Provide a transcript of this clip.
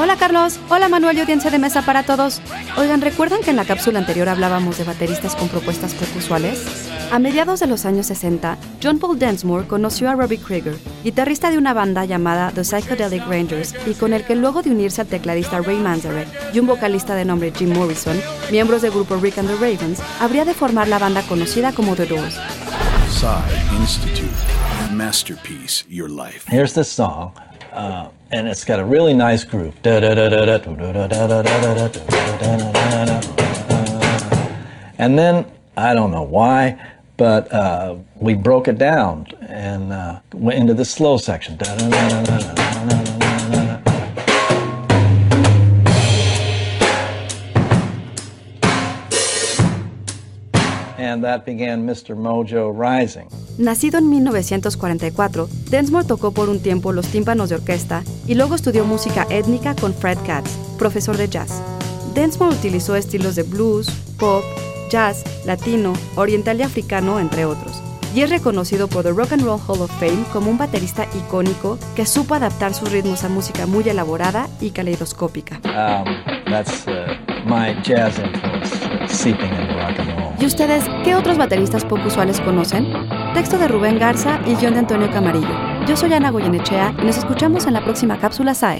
Hola Carlos, hola Manuel y audiencia de mesa para todos. Oigan, ¿recuerdan que en la cápsula anterior hablábamos de bateristas con propuestas poco usuales? A mediados de los años 60, John Paul Densmore conoció a Robbie Krieger, guitarrista de una banda llamada The Psychedelic Rangers y con el que luego de unirse al tecladista Ray Manzarek y un vocalista de nombre Jim Morrison, miembros del grupo Rick and the Ravens, habría de formar la banda conocida como The Doors. Institute, masterpiece, your life. Here's the song. Uh, and it's got a really nice groove. And then I don't know why, but uh, we broke it down and uh, went into the slow section. And that began Mr. Mojo Rising. Nacido en 1944, Densmore tocó por un tiempo los tímpanos de orquesta y luego estudió música étnica con Fred Katz, profesor de jazz. Densmore utilizó estilos de blues, pop, jazz, latino, oriental y africano, entre otros. Y es reconocido por The Rock and Roll Hall of Fame como un baterista icónico que supo adaptar sus ritmos a música muy elaborada y caleidoscópica. Um, that's, uh, my jazz influence, seeping into rock and roll. ¿Y ustedes qué otros bateristas poco usuales conocen? Texto de Rubén Garza y guion de Antonio Camarillo. Yo soy Ana Goyenechea y nos escuchamos en la próxima cápsula SAE.